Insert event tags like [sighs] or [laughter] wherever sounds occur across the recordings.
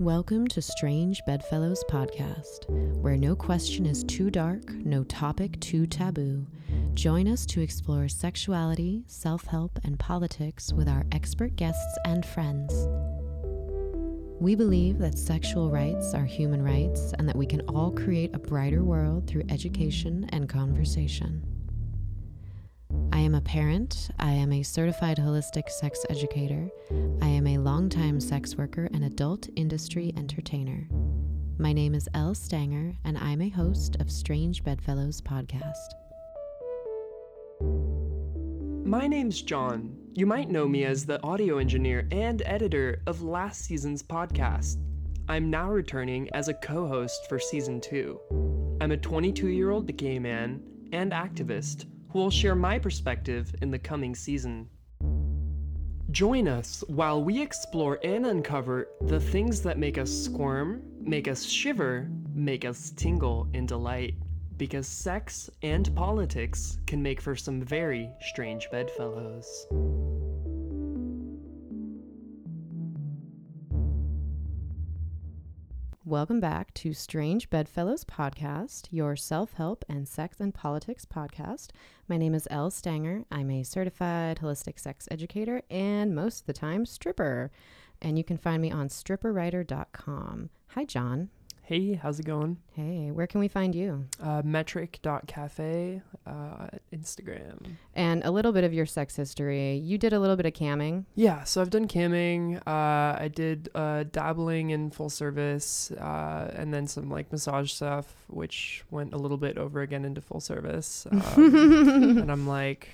Welcome to Strange Bedfellows Podcast, where no question is too dark, no topic too taboo. Join us to explore sexuality, self help, and politics with our expert guests and friends. We believe that sexual rights are human rights and that we can all create a brighter world through education and conversation. I am a parent. I am a certified holistic sex educator. I am a longtime sex worker and adult industry entertainer. My name is Elle Stanger, and I'm a host of Strange Bedfellows podcast. My name's John. You might know me as the audio engineer and editor of last season's podcast. I'm now returning as a co host for season two. I'm a 22 year old gay man and activist who will share my perspective in the coming season. Join us while we explore and uncover the things that make us squirm, make us shiver, make us tingle in delight. Because sex and politics can make for some very strange bedfellows. Welcome back to Strange Bedfellows podcast, your self help and sex and politics podcast. My name is Elle Stanger. I'm a certified holistic sex educator and most of the time stripper. And you can find me on stripperwriter.com. Hi, John. Hey, how's it going? Hey, where can we find you? Uh, metric.cafe, uh, Instagram. And a little bit of your sex history. You did a little bit of camming. Yeah, so I've done camming. Uh, I did uh, dabbling in full service, uh, and then some like massage stuff, which went a little bit over again into full service. Um, [laughs] and I'm like,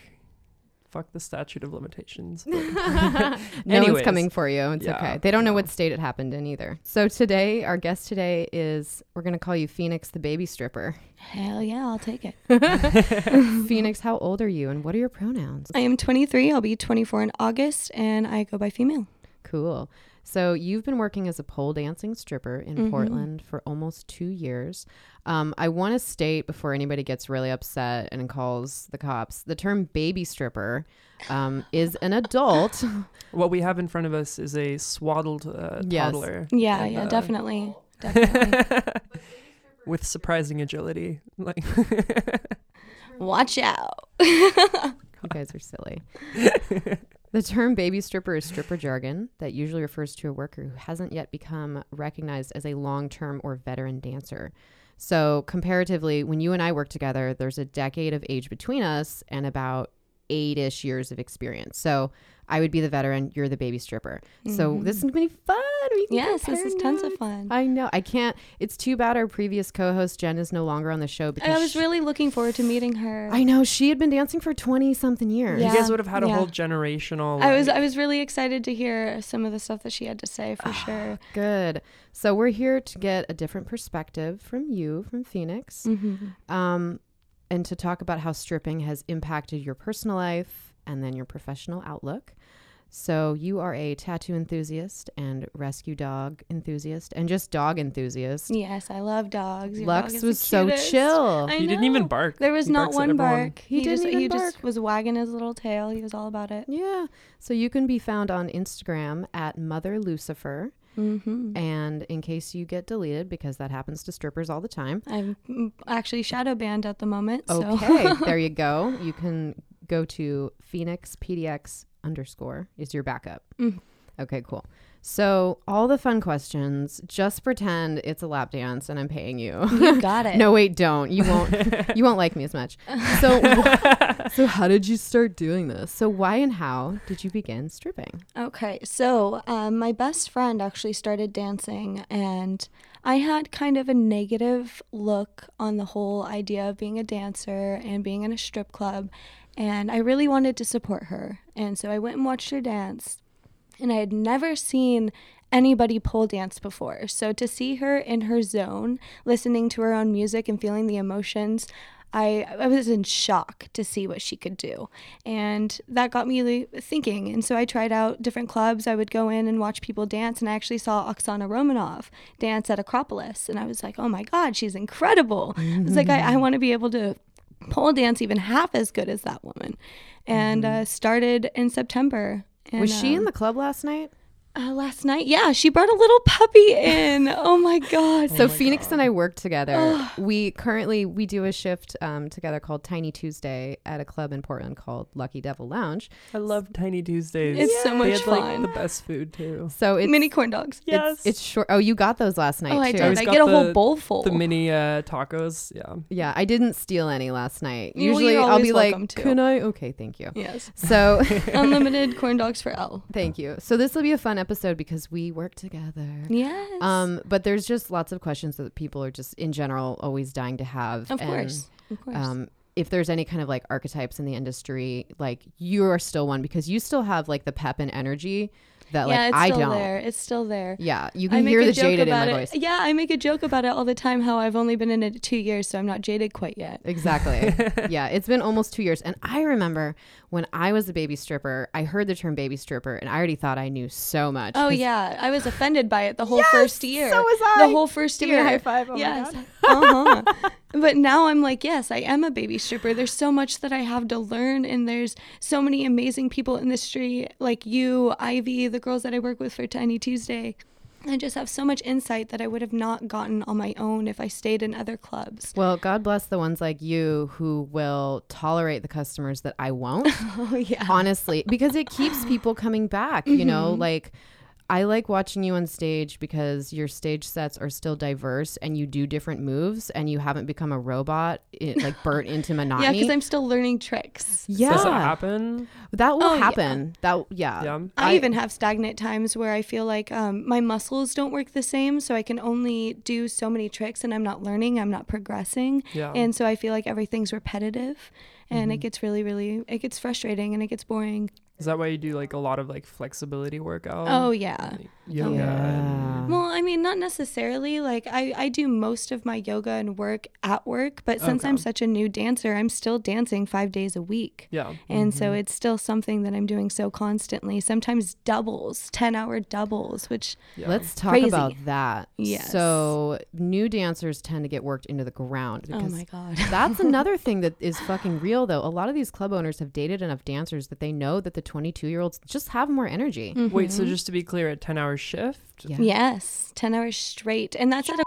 fuck the statute of limitations. [laughs] [laughs] [laughs] no Anyways. one's coming for you. It's Yeah, okay. They don't know what state it happened in either. So today, our guest today is we're going to call you Phoenix the baby stripper. Hell yeah, I'll take it. Phoenix, how old are you and what are your pronouns? I am 23. I'll be 24 in August, and I go by female. Cool. So you've been working as a pole dancing stripper in Mhm. Portland for almost two years. Um, I want to state before anybody gets really upset and calls the cops, the term baby stripper um, is an adult. [laughs] what we have in front of us is a swaddled uh, Yes. toddler. Yeah, And, yeah, uh, definitely. [laughs] Definitely. [laughs] with surprising agility. Like Watch out. You guys are silly. The term baby stripper is stripper jargon that usually refers to a worker who hasn't yet become recognized as a long term or veteran dancer. So, comparatively, when you and I work together, there's a decade of age between us and about eight ish years of experience. So, I would be the veteran, you're the baby stripper. So, Mhm. this is going to be fun. We can Yes, this compare is tons of fun. I know. I can't. It's too bad our previous co host, Jen, is no longer on the show because I was she- really looking forward to meeting her. I know. She had been dancing for 20 something years. you guys would have had a yeah. whole generational. I was I was really excited to hear some of the stuff that she had to say for sure. Good. So we're here to get a different perspective from you, from Phoenix, Mm-hmm. um, and to talk about how stripping has impacted your personal life and then your professional outlook. So you are a tattoo enthusiast and rescue dog enthusiast and just dog enthusiast. Yes, I love dogs. Your Lux dog was so chill. I he didn't even bark. There was He not one bark. He just, didn't He even just bark. was wagging his little tail. He was all about it. Yeah. So you can be found on Instagram at Mother Lucifer. Mm-hmm. And in case you get deleted, because that happens to strippers all the time, I'm actually shadow banned at the moment. So. Okay, [laughs] there you go. You can go to Phoenix PDX underscore is your backup. Mm. Okay, cool. So all the fun questions, just pretend it's a lap dance and I'm paying you. you [laughs] got it. no, wait, don't. You won't. [laughs] you won't like me as much. So, [laughs] wh- so how did you start doing this? So why and how did you begin stripping? Okay, so um, my best friend actually started dancing, and I had kind of a negative look on the whole idea of being a dancer and being in a strip club. And I really wanted to support her. And so I went and watched her dance. And I had never seen anybody pole dance before. So to see her in her zone, listening to her own music and feeling the emotions, I, I was in shock to see what she could do. And that got me thinking. And so I tried out different clubs. I would go in and watch people dance. And I actually saw Oksana Romanov dance at Acropolis. And I was like, oh my God, she's incredible. I was like, I, I mm. want to be able to pole dance even half as good as that woman. And uh, started in September. And, Was she in um, the club last night? Uh, last night, yeah, she brought a little puppy in. [laughs] Oh my god! So Phoenix and I work together. we currently we do a shift um, together called Tiny Tuesday at a club in Portland called Lucky Devil Lounge. I love Tiny Tuesdays. It's so They much have, like, fun. the best food too. So it's Mini corn dogs. Yes. it's, it's short. Oh, you got those last night Oh, I too. did. always I got get a whole the- bowl full. The mini uh, tacos. Yeah. Yeah, I didn't steal any last night. Well, Usually you're I'll be like, to. "Can I?" Okay, thank you. yes, So [laughs] [laughs] unlimited corn dogs for Elle. thank you. So this will be a fun episode because we work together. Yes. Um, but there's just lots of questions that people are just in general always dying to have. of and, course. Of course. Um, if there's any kind of like archetypes in the industry, like you are still one because you still have like the pep and energy that yeah, like I don't. there. It's still there. Yeah, you can hear the jaded in my about voice. it. Yeah, I make a joke about it all the time. How I've only been in it two years, so I'm not jaded quite yet. Exactly. [laughs] yeah, it's been almost two years. And I remember when I was a baby stripper, I heard the term baby stripper and I already thought I knew so much. Oh yeah, I was offended by it the whole Yes, first year. so was I. The whole first Give me year. a high five. Oh my yes. God. uh-huh. [laughs] But now I'm like, yes, I am a baby stripper. There's so much that I have to learn, and there's so many amazing people in the street, like you, Ivy, the girls that I work with for Tiny Tuesday. I just have so much insight that I would have not gotten on my own if I stayed in other clubs. Well, God bless the ones like you who will tolerate the customers that I won't. [laughs] Oh yeah. honestly because it keeps people coming back you know Mm-hmm. like i like watching you on stage because your stage sets are still diverse and you do different moves and you haven't become a robot it, like burnt [laughs] into monotony. Yeah, because I'm still learning tricks. yeah Does that happen? that will Oh, yeah. happen that yeah Yeah. I, even have stagnant times where I feel like um, my muscles don't work the same, so I can only do so many tricks, and I'm not learning, I'm not progressing, Yeah. and so I feel like everything's repetitive, and it Mm-hmm. gets really, really, it gets frustrating and it gets boring. Is that why you do like a lot of like flexibility workout? oh yeah. Like, yoga. Yeah. Well, I mean, not necessarily. Like, I, I do most of my yoga and work at work, but since I'm such a new dancer, I'm still dancing five days a week. Yeah. And Mm-hmm. so it's still something that I'm doing so constantly, sometimes doubles, 10 hour doubles, which yeah. Let's talk Crazy. about that. Yes. So new dancers tend to get worked into the ground oh my God. That's another [laughs] thing that is fucking real, though. A lot of these club owners have dated enough dancers that they know that the 22 year olds just have more energy. Wait, so mm-hmm. just to be clear, a 10 hour shift? Yeah. Yes, 10 hours straight. And that's at a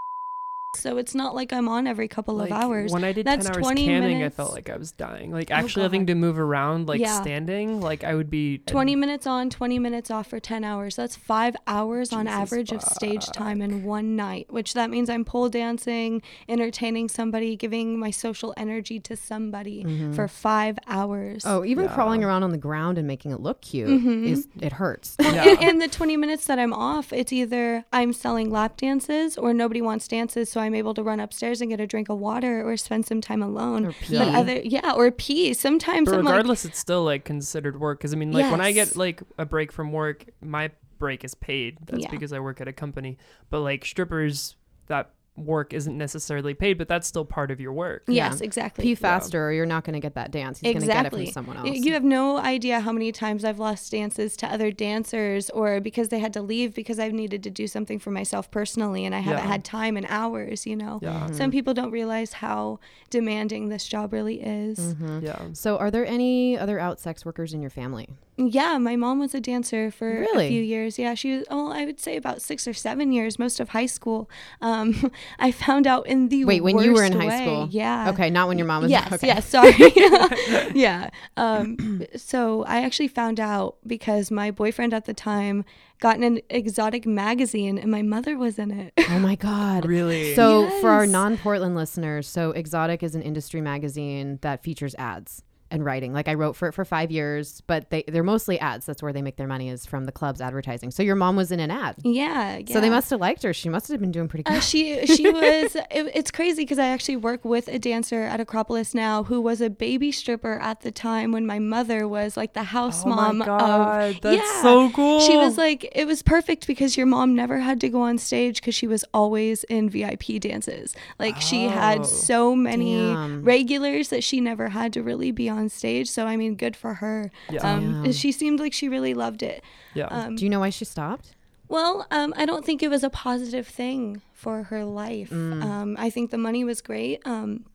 so it's not like I'm on every couple Like, of hours. When I did That's 10 hours 20 camming, minutes. I felt like I was dying. Like Oh, actually having to move around, like Yeah. standing, like I would be 20 minutes on, 20 minutes off for 10 hours. That's five hours on Jesus average of stage time in one night, which that means I'm pole dancing, entertaining somebody, giving my social energy to somebody for five hours. Oh, even Yeah. crawling around on the ground and making it look cute Mm-hmm. is it hurts. Yeah. And, and the 20 minutes that I'm off, it's either I'm selling lap dances or nobody wants dances, so I'm able to run upstairs and get a drink of water or spend some time alone. Or pee. But other, yeah, or pee. Sometimes But I'm like, regardless, it's still like considered work. Because I mean, like when I get like a break from work, my break is paid. That's Yeah. because I work at a company. But like strippers, that work isn't necessarily paid, but that's still part of your work. yes, Yeah. exactly. Pee faster or you're not going to get that dance. He's going to get it Exactly. from someone else. You have no idea how many times I've lost dances to other dancers or because they had to leave because I've needed to do something for myself personally and I haven't Yeah. had time and hours, you know. Yeah. Some people don't realize how demanding this job really is. Mm-hmm. Yeah. so, are there any other out sex workers in your family? Yeah, my mom was a dancer for Really? a few years. Yeah, she was, well, I would say about six or seven years, most of high school. Um, [laughs] I found out in the Wait, when you were in high way. school? Yeah. Okay, not when your mom was. Yes, okay. yes, sorry. [laughs] [laughs] yeah. Um, so I actually found out because my boyfriend at the time got in an exotic magazine and my mother was in it. Oh my God. Really? So, for our non Portland listeners, so Exotic is an industry magazine that features ads and writing. Like I wrote for it for five years, but they, they're mostly ads. That's where they make their money is from the club's advertising. So, your mom was in an ad. yeah, yeah. So, they must have liked her. She must have been doing pretty good. Uh, she she [laughs] was it, it's crazy because I actually work with a dancer at Acropolis now who was a baby stripper at the time when my mother was like the house Oh mom my God, of that's yeah. so cool. She was like it was perfect because your mom never had to go on stage because she was always in VIP dances. Like she Oh. had so many Damn. regulars that she never had to really be on stage. So I mean, good for her. Yeah. Um, Damn. she seemed like she really loved it. yeah. Um, Do you know why she stopped? well, um, I don't think it was a positive thing for her life. Mm. Um, I think the money was great. Um,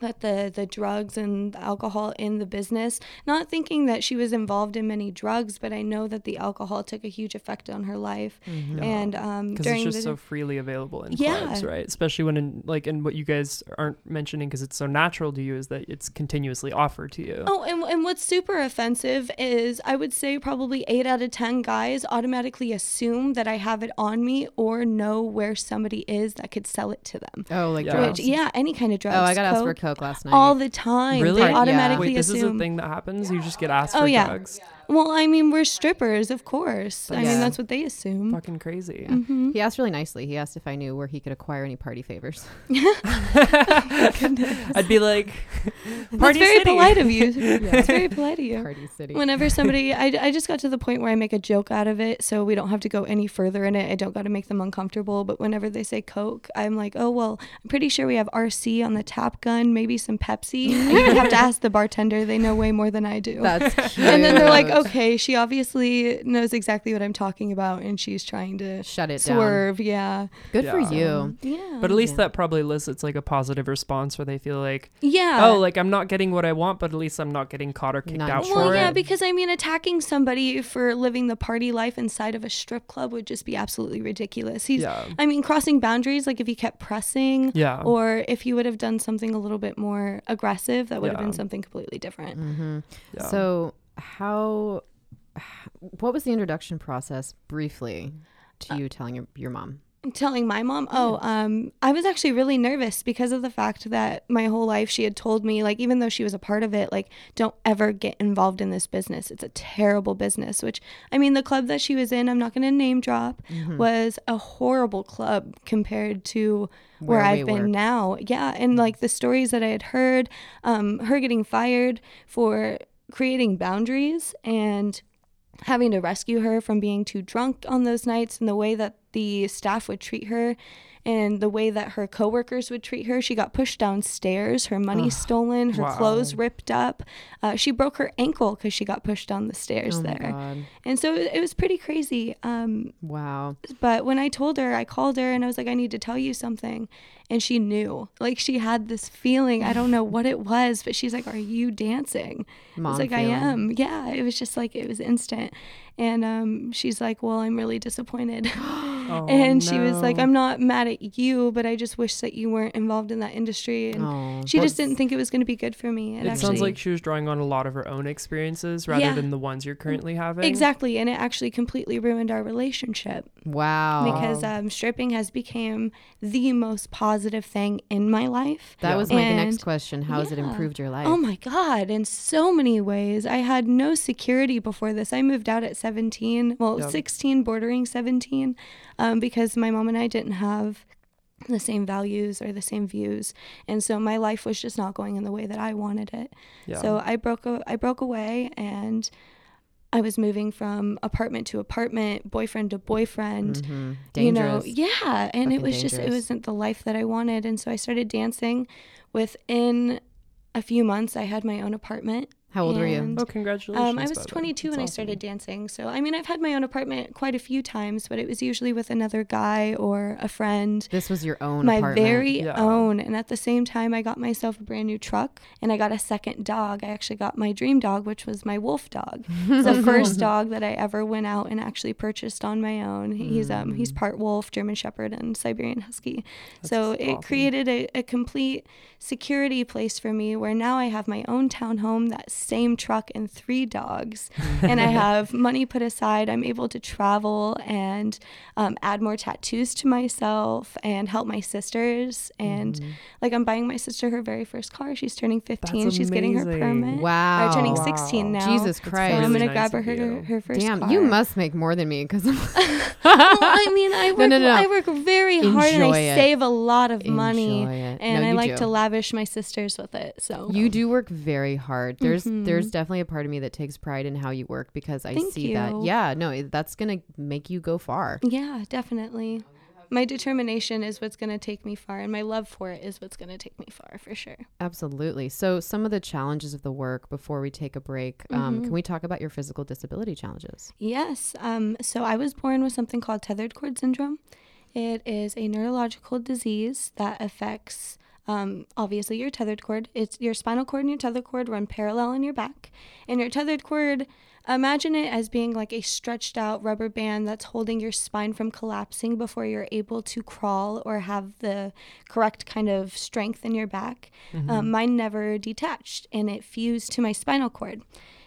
but the the drugs and the alcohol in the business not thinking that she was involved in many drugs but i know that the alcohol took a huge effect on her life Yeah. and um because it's just the so freely available in Yeah. clubs, right? Especially when, in, like, and what you guys aren't mentioning because it's so natural to you is that it's continuously offered to you. Oh, and, and what's super offensive is I would say probably eight out of 10 guys automatically assume that I have it on me or know where somebody is that could sell it to them. Oh, like Yeah. drugs. Which, yeah, any kind of drugs. Oh, I got asked for coke, coke last night. all the time. Really? They Yeah. automatically Wait, this assume. is a thing that happens. You just get asked Oh, for yeah. drugs. Well, I mean, we're strippers, of course. I Yeah. mean, that's what they assume. Fucking crazy. Mhm. he asked really nicely. He asked if I knew where he could acquire any party favors. [laughs] [laughs] I'd be like, That's Party very City. polite of you. [laughs] It's very polite of you. party city. Whenever somebody, I, I just got to the point where I make a joke out of it, so we don't have to go any further in it. I don't got to make them uncomfortable. But whenever they say Coke, I'm like, oh well, I'm pretty sure we have RC on the tap gun, maybe some Pepsi. And you have to ask the bartender; they know way more than I do. That's cute. and then they're like, [laughs] okay, she obviously knows exactly what I'm talking about, and she's trying to shut it down. swerve. Yeah, Good for Yeah. you. yeah, but at least Yeah. that probably elicits like a positive response where they feel like, yeah. oh, like I'm not getting what I want, but at least I'm not getting caught or kicked Not out sure. for Well, yeah, it. because I mean, attacking somebody for living the party life inside of a strip club would just be absolutely ridiculous. He's, yeah. I mean, crossing boundaries, like if he kept pressing, Yeah. or if he would have done something a little bit more aggressive, that would have been something completely different. hmm yeah. So, how, what was the introduction process briefly to you telling your, your mom? telling my mom oh um i was actually really nervous because of the fact that my whole life she had told me like even though she was a part of it like don't ever get involved in this business it's a terrible business which i mean the club that she was in i'm not going to name drop Mm-hmm. was a horrible club compared to where, Where i've been work. now yeah and like the stories that i had heard um her getting fired for creating boundaries and having to rescue her from being too drunk on those nights and the way that the staff would treat her and the way that her coworkers would treat her. She got pushed downstairs, her money stolen, her Wow. clothes ripped up. Uh, she broke her ankle because she got pushed down the stairs Oh there. god! And so it, it was pretty crazy. Um, Wow. but when I told her, I called her and I was like, I need to tell you something. And she knew. Like she had this feeling. I don't know what it was, but she's like, Are you dancing? I was like, feeling. I am. Yeah. It was just like, it was instant. And um, she's like, Well, I'm really disappointed. [gasps] [laughs] Oh, and she was like. I'm not mad at you, but I just wish that you weren't involved in that industry. And Oh, she just didn't think it was going to be good for me. It sounds actually- like she was drawing on a lot of her own experiences rather Yeah. than the ones you're currently having. Exactly. And it actually completely ruined our relationship. Wow. because um, stripping has become the most positive thing in my life. that Yeah. was my next question. How has it improved your life? Oh my God, in so many ways. I had no security before this. I moved out at 17, well, Yep. 16, bordering 17, um, because my mom and I didn't have the same values or the same views. And so my life was just not going in the way that I wanted it. Yeah. So I broke a, I broke away and I was moving from apartment to apartment, boyfriend to boyfriend. Mhm. you know Dangerous. yeah and it Fucking was just it wasn't the life that i wanted and so i started dancing within a few months i had my own apartment How old were you? oh, congratulations. um, i was by the way. 22 when That's i started dancing so i mean i've had my own apartment quite a few times but it was usually with another guy or a friend This was your own my apartment. very Yeah. own and at the same time i got myself a brand new truck and i got a second dog i actually got my dream dog which was my wolf dog it's the [laughs] first dog that i ever went out and actually purchased on my own he's um he's part wolf german shepherd and siberian husky so it created a, a complete security place for me where now i have my own townhome that same truck and three dogs [laughs] and i have money put aside i'm able to travel and um, add more tattoos to myself and help my sisters and like i'm buying my sister her very first car she's turning 15 That's she's getting her permit Wow. or turning Wow. 16 now Jesus so Christ. i'm really gonna nice grab her her, you. her first Damn, car. you must make more than me because [laughs] well, I mean, I [laughs] work, no, no. no. I work very hard and I it. save a lot of money, Enjoy it. and No, I like do. to lavish my sisters with it. So You do work very hard. There's Mhm. there's definitely a part of me that takes pride in how you work because I Thank see that. Yeah, no, that's gonna make you go far. yeah, definitely. My determination is what's going to take me far, and my love for it is what's going to take me far for sure. Absolutely. So some of the challenges of the work before we take a break. Um, Mhm. can we talk about your physical disability challenges? Yes. Um, so I was born with something called tethered cord syndrome. It is a neurological disease that affects um, obviously your tethered cord. It's your spinal cord and your tethered cord run parallel in your back, and your tethered cord. Imagine it as being like a stretched out rubber band that's holding your spine from collapsing before you're able to crawl or have the correct kind of strength in your back. Um, mine never detached and it fused to my spinal cord.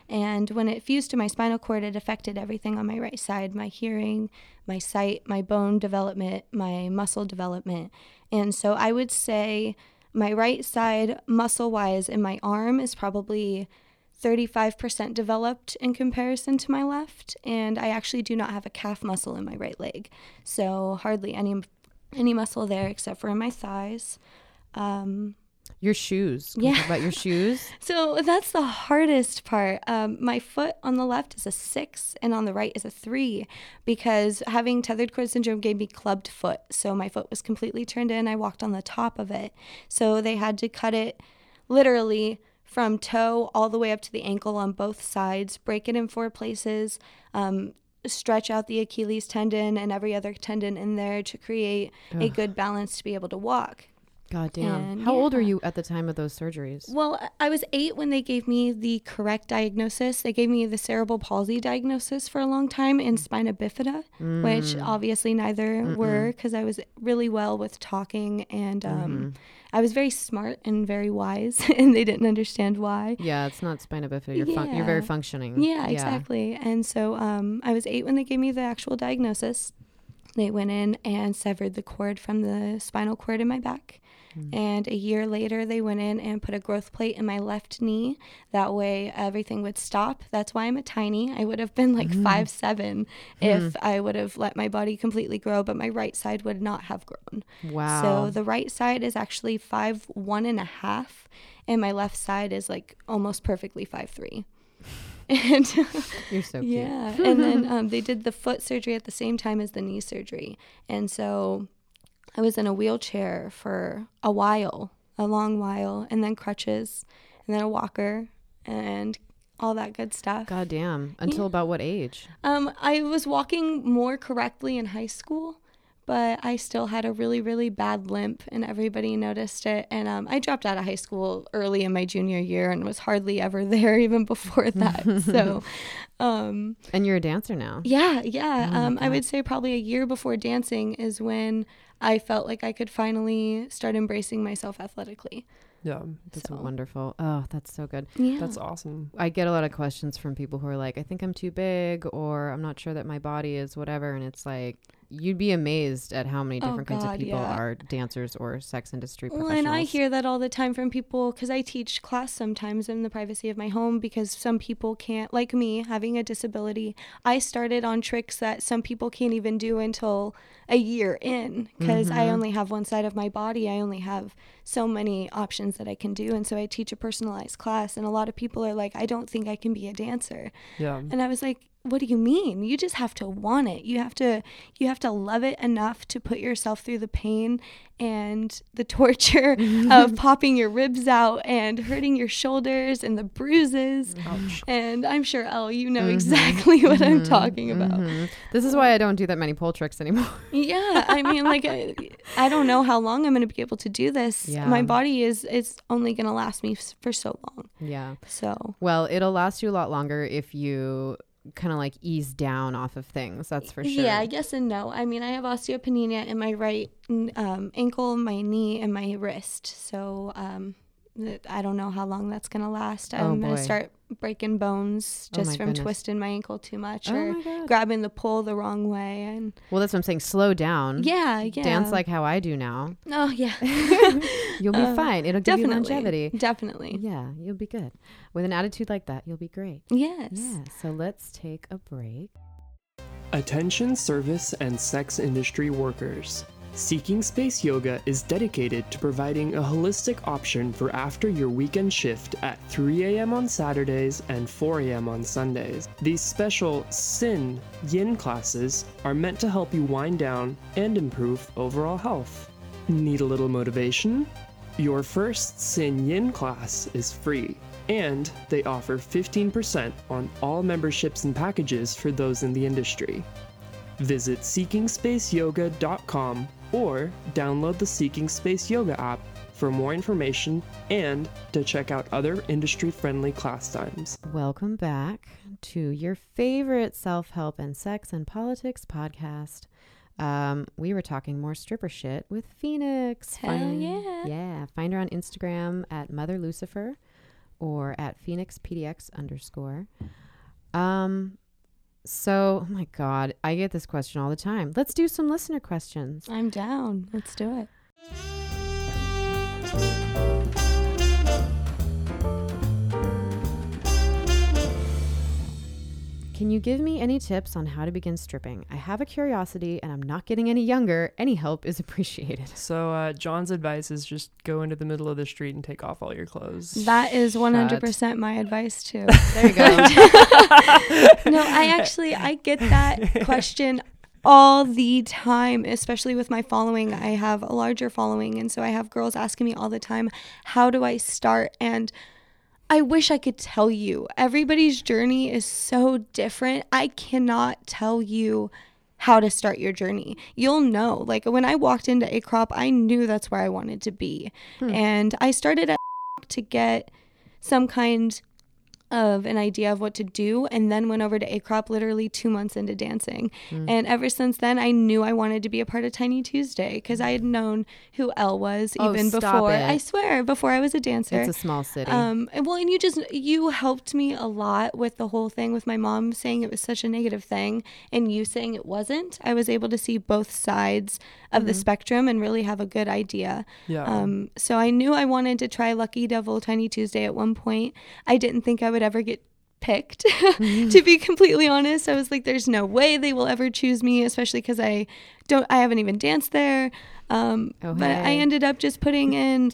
And when it fused to my spinal cord, it affected everything on my right side my hearing, my sight, my bone development, my muscle development. And so I would say my right side, muscle wise, in my arm is probably 35% developed in comparison to my left. And I actually do not have a calf muscle in my right leg. So hardly any. Any muscle there except for in my thighs. Um, Your shoes. Can Yeah. about your shoes. [laughs] so that's the hardest part. Um, my foot on the left is a six, and on the right is a three, because having tethered cord syndrome gave me clubbed foot. So my foot was completely turned in. I walked on the top of it. So they had to cut it literally from toe all the way up to the ankle on both sides, break it in four places, um, stretch out the Achilles tendon and every other tendon in there to create a good balance to be able to walk. God damn. And How old were you at the time of those surgeries? Well, I was eight when they gave me the correct diagnosis. They gave me the cerebral palsy diagnosis for a long time and spina bifida, which obviously neither were because I was really well with talking and um, I was very smart and very wise, [laughs] and they didn't understand why. Yeah, it's not spina bifida. You're fun- you're very Yeah. functioning. Yeah, exactly. And so um, I was eight when they gave me the actual diagnosis. They went in and severed the cord from the spinal cord in my back. Mm. And a year later, they went in and put a growth plate in my left knee. That way, everything would stop. That's why I'm a tiny. I would have been like mm. five seven hmm. if I would have let my body completely grow, but my right side would not have grown. Wow. So the right side is actually five one and a half, and my left side is like almost perfectly five three. And [laughs] You're so cute. yeah, [laughs] and then um, they did the foot surgery at the same time as the knee surgery, and so I was in a wheelchair for a while, a long while, and then crutches, and then a walker, and all that good stuff. God damn. Until about what age? Um, I was walking more correctly in high school, but I still had a really, really bad limp, and everybody noticed it. And um, I dropped out of high school early in my junior year and was hardly ever [laughs] there even before that. so, [laughs] um, And you're a dancer now. yeah, yeah. Oh um, I would say probably a year before dancing is when I felt like I could finally start embracing myself athletically. Yeah, That's So- wonderful. Oh, that's so good. Yeah. that's awesome. I get a lot of questions from people who are like, I think I'm too big, or I'm not sure that my body is whatever. And it's like, you'd be amazed at how many Oh, different kinds of people yeah. are dancers or sex industry Well, professionals. and I hear that all the time from people because I teach class sometimes in the privacy of my home because some people can't, like me, having a disability. I started on tricks that some people can't even do until a year in because I Mhm. only have one side of my body. I only have so many options that I can do. And so I teach a personalized class, and a lot of people are like, I don't think I can be a dancer. Yeah, And I was like, what do you mean? You just have to want it. You have to you have to love it enough to put yourself through the pain and the [laughs] torture of [laughs] popping your ribs out and hurting your shoulders and the bruises. ouch. And I'm sure Elle, you know Mhm. exactly what I'm Mhm. talking about. Mhm. This is why I don't do that many pole tricks anymore. Yeah, I mean, like, I, I don't know how long I'm going to be able to do this. Yeah. My body is is only going to last me for so long. yeah. So Well, it'll last you a lot longer if you kind of like ease down off of things. That's for sure. Yeah, yes and no. I mean, I have osteopenia in my right um, ankle, my knee, and my wrist. So um, I don't know how long that's going to last. Oh, I'm going to start breaking bones Oh, just my from goodness. twisting my ankle too much Oh or grabbing the pole the wrong way. And Well, that's what I'm saying. Slow down. yeah, yeah. Dance like how I do now. Oh, yeah. [laughs] You'll be Uh, fine. It'll give you definitely. longevity. Definitely. Yeah, you'll be good. With an attitude like that, you'll be great. Yes. Yeah. So let's take a break. Attention service and sex industry workers. Seeking Space Yoga is dedicated to providing a holistic option for after your weekend shift at 3 a.m. on Saturdays and 4 a.m. on Sundays. These special Sin Yin classes are meant to help you wind down and improve overall health. Need a little motivation? Your first Sin Yin class is free, and they offer 15% on all memberships and packages for those in the industry. Visit seekingspaceyoga.com or download the Seeking Space Yoga app for more information and to check out other industry friendly class times. Welcome back to your favorite self help and sex and politics podcast. Um, we were talking more stripper shit with Phoenix. Hell yeah. Yeah. Find her on Instagram at Mother Lucifer or at Phoenix PDX underscore. Um, so, oh my God, I get this question all the time. Let's do some listener questions. I'm down. Let's do it. Can you give me any tips on how to begin stripping? I have a curiosity and I'm not getting any younger. Any help is [laughs] appreciated. So, uh, John's advice is just go into the middle of the street and take off all your clothes. That is 100% my advice too. [laughs] There you go. [laughs] no, I actually I get that question all the time, especially with my following. I have a larger following and so I have girls asking me all the time, "How do I start?" and I wish I could tell you. Everybody's journey is so different. I cannot tell you how to start your journey. You'll know. Like when I walked into A Crop, I knew that's where I wanted to be. Hmm. And I started at to get some kind of an idea of what to do and then went over to acrop literally two months into dancing. And ever since then, I knew I wanted to be a part of Tiny Tuesday because I had known who Elle was Oh, even before. it. I swear, before I was a dancer. it's a small city. Um, and well, and you just you helped me a lot with the whole thing with my mom saying it was such a negative thing, and you saying it wasn't. I was able to see both sides of the spectrum and really have a good idea. Yeah. Um, so I knew I wanted to try Lucky Devil Tiny Tuesday at one point. I didn't think I would ever get picked [laughs] to be completely honest i was like there's no way they will ever choose me especially because i don't i haven't even danced there um, Oh, but i ended up just putting in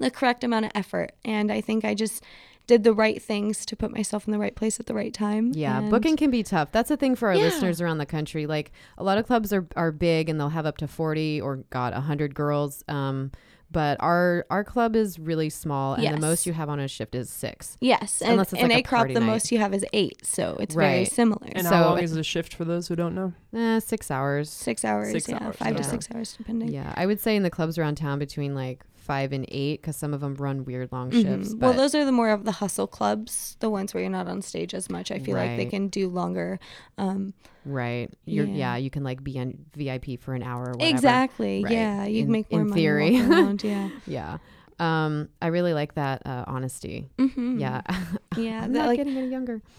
the correct amount of effort and i think i just did the right things to put myself in the right place at the right time Yeah, and- booking can be tough. That's the thing for our Yeah. listeners around the country. Like a lot of clubs are, are big and they'll have up to 40 or God, 100 girls. Um, but our our club is really small and the most you have on a shift is six. yes and Unless it's in like a a crop party the night. most you have is eight so it's very similar and so how long it- is the shift for those who don't know? Eh, six hours. six hours Six yeah hours, five to six hours depending Yeah, I would say in the clubs around town between like five and eight because some of them run weird long Mhm. shifts. Well, but- those are the more of the hustle clubs, the ones where you're not on stage as much. I feel like they can do longer. Um, right. You're, yeah. Yeah. you can like be on VIP for an hour or whatever. exactly. Right. Yeah, you In- can make more in money theory. around. [laughs] Yeah. Yeah. Um, I really like that uh, honesty. hmm Yeah. [laughs] Yeah. I'm not like, getting any younger. [laughs]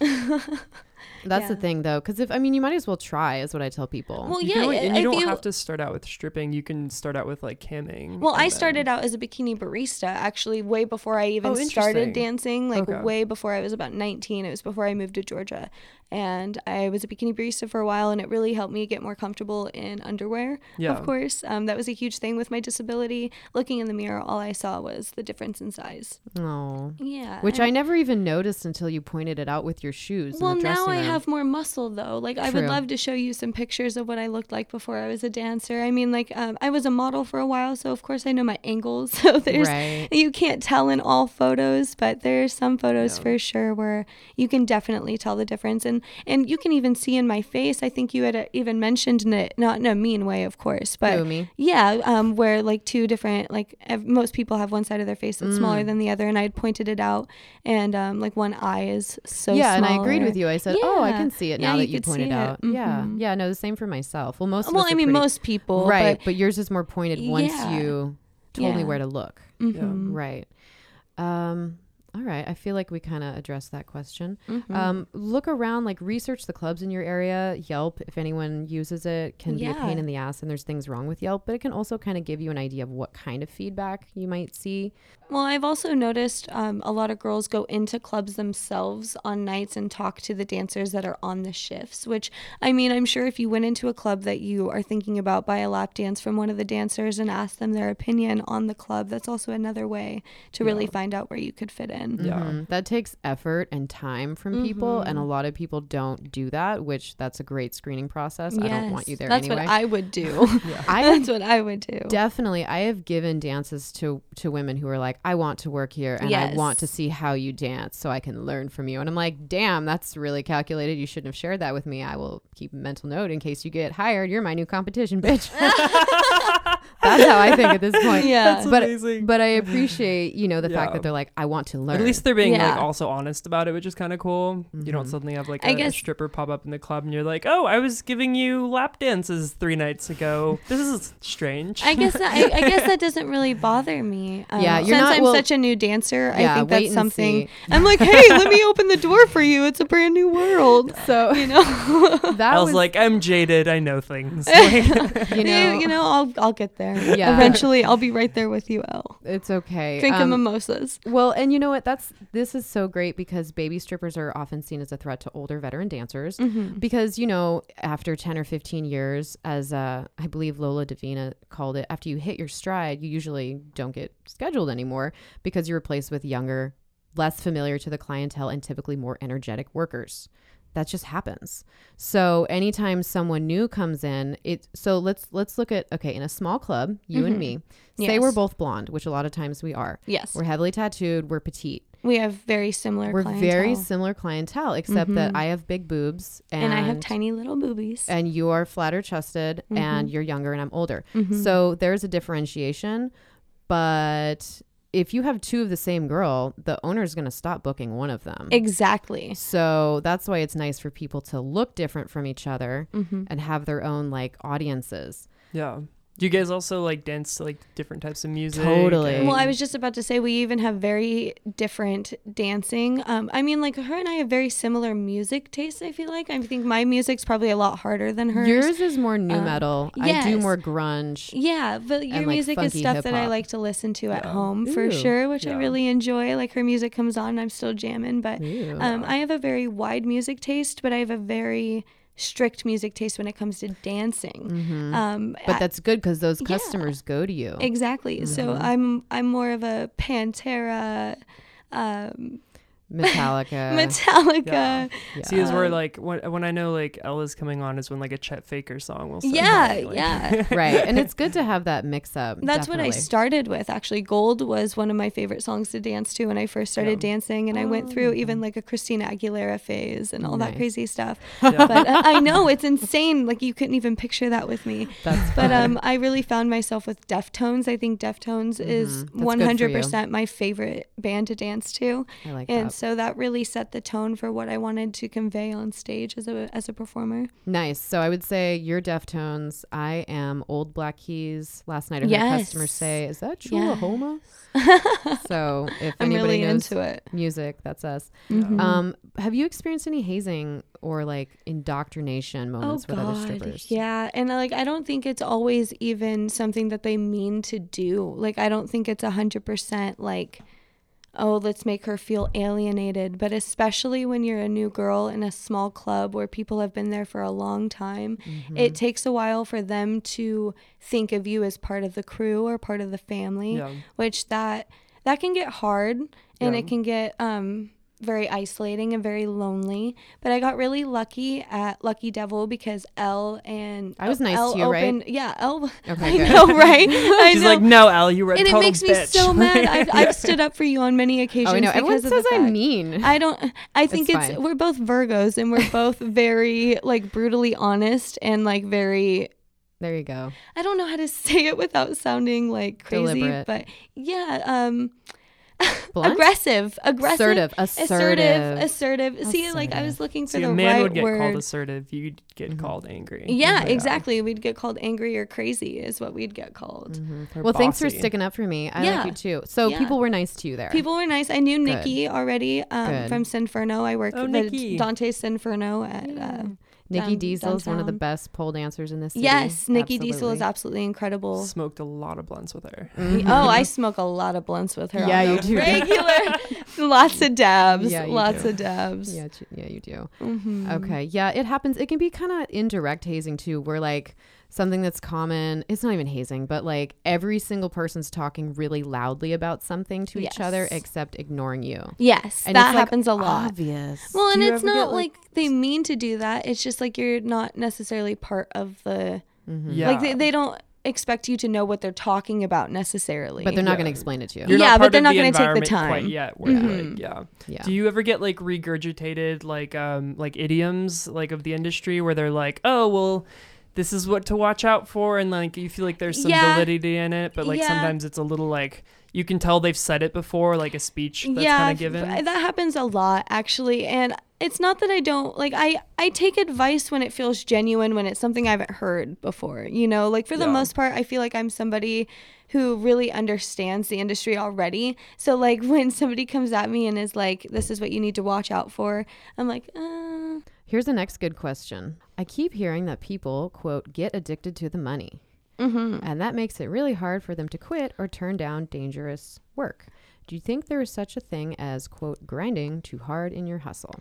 That's the thing, though, because if I mean, you might as well try, is what I tell people. well, You yeah. can and you don't you- have to start out with stripping. You can start out with like camming. Well, I then- started out as a bikini barista actually way before I even Oh, started dancing, like Okay. way before I was about 19. It was before I moved to Georgia. And I was a bikini barista for a while and it really helped me get more comfortable in underwear. Yeah. Of course, um, that was a huge thing with my disability. Looking in the mirror, all I saw was the difference in size. Oh. Yeah. Which and- I never even noticed until you pointed it out with your shoes. Well, in the now dressing I have more muscle though. Like I would love to show you some pictures of what I looked like before I was a dancer. I mean, like um, I was a model for a while, so of course I know my angles. [laughs] So there's Right. you can't tell in all photos, but there are some photos Yeah. for sure where you can definitely tell the difference, and and you can even see in my face. I think you had uh, even mentioned in it, not in a mean way, of course, but yeah, um, where like two different, like ev- most people have one side of their face that's smaller Mm. than the other, and I had pointed it out, and um, like one eye is so yeah, and I agreed with you. I said, "Oh, I can see it now that you pointed it. out." Yeah, Mhm. yeah, no, the same for myself. Well, most. Well, I mean, pretty- most people, right, but, but, yours is more pointed once you told me where to look. Mhm. Right. Um. All right. I feel like we kind of addressed that question. Mhm. Um, look around, like research the clubs in your area. Yelp, if anyone uses it, can be a pain in the ass, and there's things wrong with Yelp, but it can also kind of give you an idea of what kind of feedback you might see. Well, I've also noticed um, a lot of girls go into clubs themselves on nights and talk to the dancers that are on the shifts. Which, I mean, I'm sure if you went into a club that you are thinking about, buy a lap dance from one of the dancers and ask them their opinion on the club. That's also another way to really find out where you could fit in. Yeah. Mhm. That takes effort and time from people, and a lot of people don't do that, which that's a great screening process. I don't want you there That's anyway. what I would do. [laughs] [laughs] I that's what I would do. definitely I have given dances to to women who are like, I want to work here and I want to see how you dance so I can learn from you. And I'm like, damn, that's really calculated. You shouldn't have shared that with me. I will keep a mental note in case you get hired. You're my new competition, bitch. [laughs] That's how I think at this point. [laughs] Yeah. That's but amazing. but I appreciate you know the fact that they're like I want to learn. At least they're being like also honest about it, which is kind of cool. You don't Mhm. suddenly have like I a, a guess- stripper pop up in the club and you're like, "Oh, I was giving you lap dances three nights ago. This is strange." I guess that, I, I guess that [laughs] doesn't really bother me. Um, Yeah, you're since not- I'm well- such a new dancer, Yeah, I think that's something. see. I'm like, [laughs] hey, let me open the door for you. It's a brand new world. so You know, that I was was like, "I'm jaded. I know things." Like, you know you, you know, I'll I'll get there. [laughs] Yeah. Eventually, I'll be right there with you, Elle. it's okay. Drinking Um, mimosas. Well, and you know what? That's this is so great because baby strippers are often seen as a threat to older veteran dancers Mm-hmm. because you know after 10 or 15 years as uh, I believe Lola Davina called it after you hit your stride you usually don't get scheduled anymore because you're replaced with younger less familiar to the clientele and typically more energetic workers that just happens so anytime someone new comes in it so let's let's look at okay in a small club you and Mhm. me say Yes. we're both blonde which a lot of times we are Yes, we're heavily tattooed we're petite we have very similar. we're clientele. very similar clientele except that Mhm. i have big boobs and, and I have tiny little boobies. and you are flatter chested Mhm. and you're younger and i'm older Mhm. so there's a differentiation but if you have two of the same girl the owner is going to stop booking one of them exactly. so that's why it's nice for people to look different from each other Mm-hmm. and have their own like audiences yeah. Do you guys also like dance to like different types of music? Totally. and- Well, I was just about to say we even have very different dancing. Um, I mean, like her and I have very similar music tastes. I feel like I think my music's probably a lot harder than hers. yours is more new Um, metal i do more grunge Yeah, but your and, like, music is funky stuff that I like to listen to at Yeah. home for sure, which I really enjoy. Like her music comes on, I'm still jamming. But um, I have a very wide music taste, but I have a very strict music taste when it comes to dancing. Mhm. Um, but that's good because those yeah. customers go to you exactly. So Mhm. I'm I'm more of a Pantera. Um, metallica [laughs] Metallica. Yeah. yeah. See, is where like when when I know like Ella's coming on is when like a Chet Faker song will. Yeah, playing, like- yeah. [laughs] right and it's good to [laughs] have that mix up That's what I started with. Actually, Gold was one of my favorite songs to dance to when I first started Yeah. dancing, and I went through Oh. even like a Christina Aguilera phase and all Nice. that crazy stuff. Yeah. But uh, I know it's insane. Like you couldn't even picture that with me. That's But um, I really found myself with Deftones. I think Deftones is Mhm. That's good for one you. hundred percent my favorite band to dance to, I like and that. So that really set the tone for what I wanted to convey on stage as a as a performer. Nice. So I would say you're Deftones. I am Old Black Keys. Last night I heard Yes. customers say, "Is that Yes. Chulahoma?" [laughs] so if I'm anybody really knows into it. music, that's us. Mhm. Um, have you experienced any hazing or like indoctrination moments with other strippers? Oh, Yeah, and like I don't think it's always even something that they mean to do. Like I don't think it's a hundred percent like, oh, let's make her feel alienated. But especially when you're a new girl in a small club where people have been there for a long time, Mm-hmm. it takes a while for them to think of you as part of the crew or part of the family yeah. which that that can get hard and Yeah. it can get um very isolating and very lonely but i got really lucky at lucky devil because Elle and I was nice Elle to you, right? yeah Elle [laughs] Okay, i know right [laughs] i She's know like, no, Elle, you were a and it makes me so mad [laughs] I've, I've stood up for you on many occasions Oh, I know. because Everyone says I'm mean. I don't. I think It's it's, we're both Virgos and we're both very like brutally honest and like very there you go. I don't know how to say it without sounding like crazy, Deliberate. but yeah, um? Aggressive, aggressive, Assertive. assertive, Assertive. assertive. See, like I was looking for See, the a man right would get word. called assertive. You'd get Mhm. called angry. yeah, exactly. We'd get called angry or crazy, is what we'd get called. Mhm. Or Well, thanks for sticking up for me. I Yeah. like you too. So Yeah. people were nice to you there. People were nice. I knew Nikki already um, from Sinferno. I work Oh, with Nikki. Dante Sinferno at. Nikki down- Diesel is one of the best pole dancers in this city. yes, Nikki Diesel is Absolutely. absolutely incredible. Smoked a lot of blunts with her. Mhm. Oh, I smoke a lot of blunts with her. Yeah, you do. [laughs] Regular, [laughs] lots of dabs. Yeah, lots do. of dabs. Yeah, yeah, you do. Mhm. Okay. Yeah, it happens. It can be kind of indirect hazing too, where like something that's common, it's not even hazing, but like every single person's talking really loudly about something to each other except ignoring you. Yes, And that it's, like, happens a lot. Obvious. Well, and Do you it's not get, like, like- they mean to do that. It's just like you're not necessarily part of the Mhm. Yeah. like they, they don't expect you to know what they're talking about necessarily. But they're not Yeah. going to explain it to you. You're Yeah, but they're not the gonna take the time. quite yet. Where, Mhm. like, yeah. yeah. Do you ever get like regurgitated like um like idioms like of the industry where they're like, oh well, this is what to watch out for and like you feel like there's some Yeah. validity in it but like Yeah. sometimes it's a little like you can tell they've said it before like a speech that's yeah, kind of given f- that happens a lot actually, and it's not that I don't like I I take advice when it feels genuine when it's something I haven't heard before. You know, like for the Yeah. most part, I feel like I'm somebody who really understands the industry already. So like [laughs] when somebody comes at me and is like, "This is what you need to watch out for," I'm like, uh, Here's the next good question. I keep hearing that people, quote, get addicted to the money. mm-hmm. And that makes it really hard for them to quit or turn down dangerous work. Do you think there is such a thing as, quote, grinding too hard in your hustle?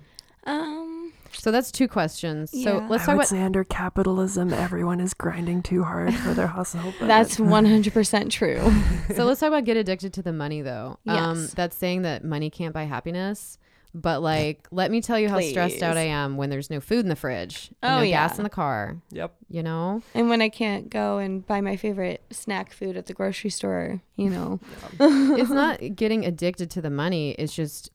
um, So that's two questions. So let's I talk would about. say under capitalism everyone is grinding too hard for their hustle but that's [laughs] 100% true. [laughs] so let's talk about get addicted to the money, though. Um, Yes. that's saying that money can't buy happiness. But like, let me tell you how stressed out I am when there's no food in the fridge, and Oh, no gas in the car. yep You know, And when I can't go and buy my favorite snack food at the grocery store, you know, [laughs] [laughs] it's not getting addicted to the money. It's just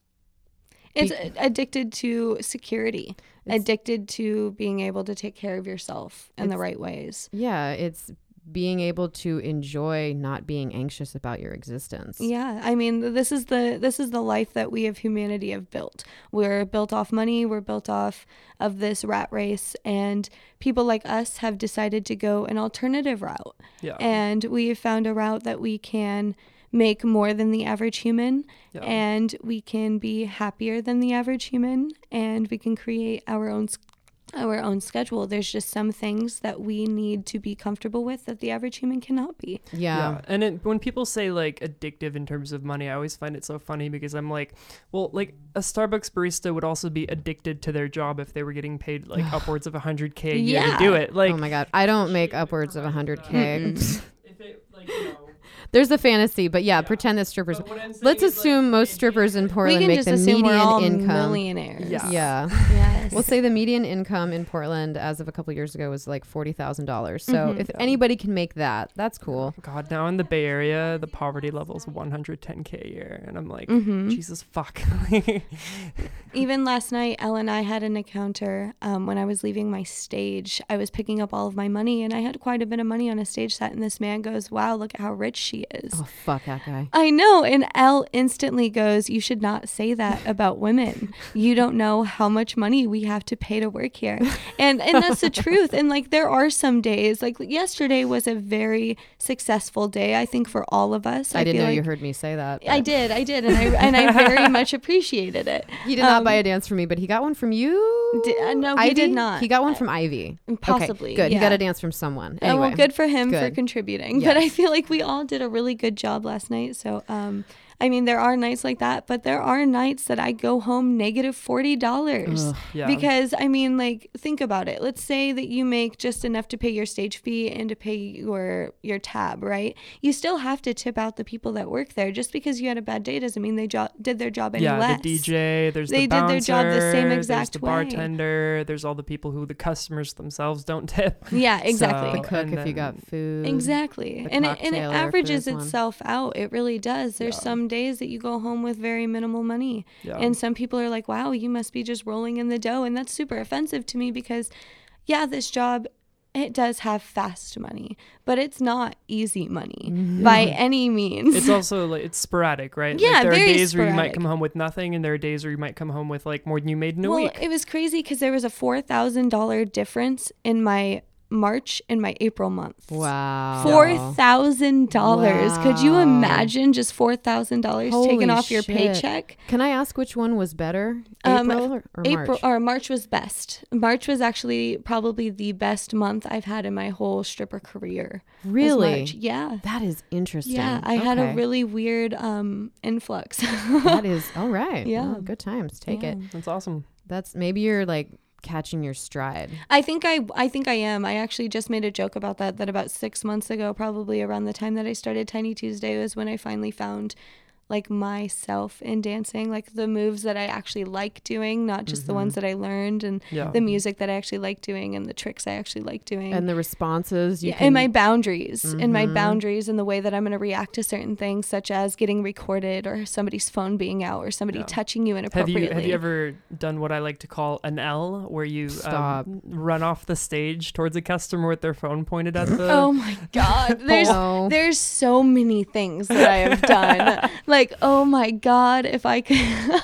it's Be- addicted to security, It's- addicted to being able to take care of yourself in the right ways. yeah, it's being able to enjoy not being anxious about your existence. Yeah, I mean, this is the this is the life that we of humanity have built. We're built off money. We're built off of this rat race, and people like us have decided to go an alternative route. yeah and we have found a route that we can make more than the average human yeah. and we can be happier than the average human and we can create our own s- our own schedule there's just some things that we need to be comfortable with that the average human cannot be Yeah. Yeah, and it, when people say like addictive in terms of money, I always find it so funny because I'm like, well, like a Starbucks barista would also be addicted to their job if they were getting paid like [sighs] upwards of 100k a year Yeah. to do it. Like, oh my god, I don't make upwards of 100k. [laughs] if it, like, you know, There's a fantasy, but yeah, pretend that strippers. Let's assume most strippers in we Portland can make just the assume we're median all income. millionaires Yeah. Yeah. yes We'll say the median income in Portland as of a couple years ago was like forty thousand dollars. So Mhm. if Yeah. anybody can make that, that's cool. God, now in the Bay Area, the poverty level is 110k a year, and I'm like, Mhm. Jesus fuck. [laughs] Even last night, Elle and I had an encounter um, when I was leaving my stage. I was picking up all of my money, and I had quite a bit of money on a stage set. And this man goes, "Wow, look at how rich she is." Oh fuck that guy. I know. And Elle instantly goes, You should not say that [laughs] about women. You don't know how much money we have to pay to work here. And and that's the truth. And like there are some days, like yesterday was a very successful day, I think, for all of us. I, didn't feel know you heard me say that. I did, I did, and I and I very [laughs] much appreciated it. He did not Um, buy a dance from me, but he got one from you. Di- uh, no, he did not. He got one from Ivy. Possibly, Okay, good. He got a dance from someone. Oh, Anyway, well, good for him for Good. contributing. But I feel like we all did a really good job last night. So, um, I mean, there are nights like that, but there are nights that I go home negative forty dollars. Ugh. yeah. Because I mean, like, think about it. Let's say that you make just enough to pay your stage fee and to pay your your tab, right? You still have to tip out the people that work there. Just because you had a bad day doesn't mean they jo- did their job any yeah, less. the DJ, there's They the did their job the same exact there's exact the way. bartender, there's all the people who the customers themselves don't tip. [laughs] Yeah, exactly. the cook if you got food. Exactly. And it, and it cocktailer if there averages itself out. It really does. There's Yeah. some days that you go home with very minimal money. Yeah. And some people are like, wow, you must be just rolling in the dough. And that's super offensive to me because, yeah, this job, it does have fast money, but it's not easy money mm-hmm. by any means. it's also like it's sporadic, right? Yeah, like, there very are days where you might come home with nothing, and there are days where you might come home with like more than you made in a well, week. it was crazy because there was a $4,000 difference in my March and my April month. Wow. Four thousand dollars. Could you imagine just four thousand dollars taken Holy off your shit. paycheck? Can I ask which one was better, Um, April or, or April March? or March was best. March was actually probably the best month I've had in my whole stripper career. really? March. Yeah. That is interesting. Yeah, I had a really weird um influx. that is all right. [laughs] Yeah. Oh, good times. Take it. That's awesome. That's maybe you're like catching your stride. I think I I think I am. I actually just made a joke about that that about 6 months ago probably around the time that I started Tiny Tuesday was when I finally found like myself in dancing, like the moves that I actually like doing, not just the ones that I learned and Yeah. the music that I actually like doing and the tricks I actually like doing. And the responses you yeah, can and my boundaries, and my boundaries, and the way that I'm going to react to certain things, such as getting recorded or somebody's phone being out or somebody Yeah. touching you Have inappropriately. you have you ever done what I like to call an L, where you Stop. Um, run off the stage towards a customer with their phone pointed at [laughs] the? Oh my god, [laughs] there's No. there's so many things that I have done. like, [laughs] oh my god, if I could [laughs]